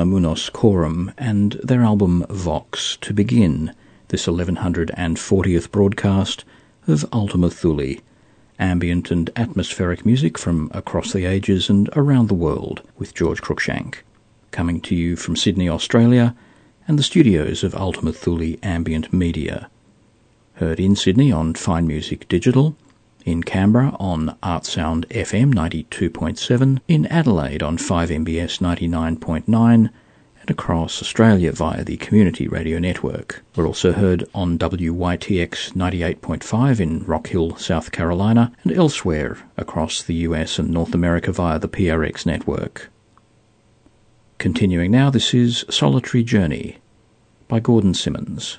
group Unamunos Chorum and their album Vox to begin this 1140th broadcast of Ultima Thule, ambient and atmospheric music from across the ages and around the world with George Cruikshank, coming to you from Sydney, Australia, and the studios of Ultima Thule Ambient Media. Heard in Sydney on Fine Music Digital in Canberra on Artsound FM 92.7, in Adelaide on 5MBS 99.9, and across Australia via the Community Radio Network. We're also heard on WYTX 98.5 in Rock Hill, South Carolina, and elsewhere across the US and North America via the PRX network. Continuing now, this is Solitary Journey by Gordon Simmons.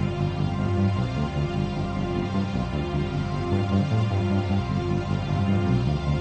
Thank you.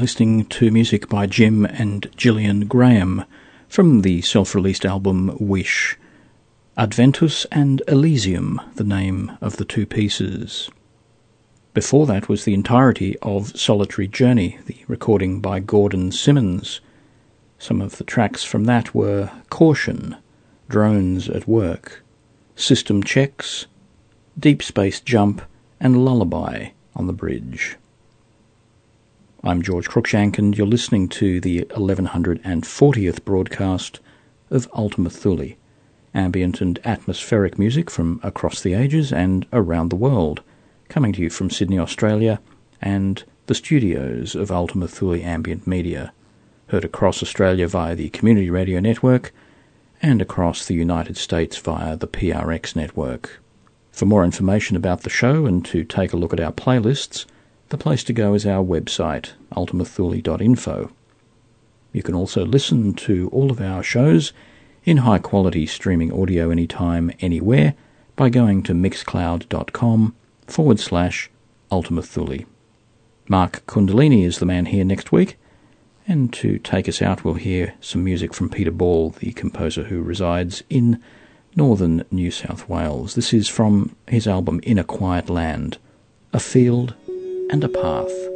Listening to music by Jim and Gillian Graham from the self released album Wish. Adventus and Elysium, the name of the two pieces. Before that was the entirety of Solitary Journey, the recording by Gordon Simmons. Some of the tracks from that were Caution, Drones at Work, System Checks, Deep Space Jump, and Lullaby on the Bridge. I'm George Cruikshank, and you're listening to the 1140th broadcast of Ultima Thule, ambient and atmospheric music from across the ages and around the world, coming to you from Sydney, Australia, and the studios of Ultima Thule Ambient Media, heard across Australia via the Community Radio Network and across the United States via the PRX network. For more information about the show and to take a look at our playlists, the place to go is our website, ultimathule.info. You can also listen to all of our shows in high quality streaming audio anytime, anywhere by going to mixcloud.com forward slash Ultima Thule. Mark Kundalini is the man here next week, and to take us out, we'll hear some music from Peter Ball, the composer who resides in northern New South Wales. This is from his album In a Quiet Land, A Field and a path.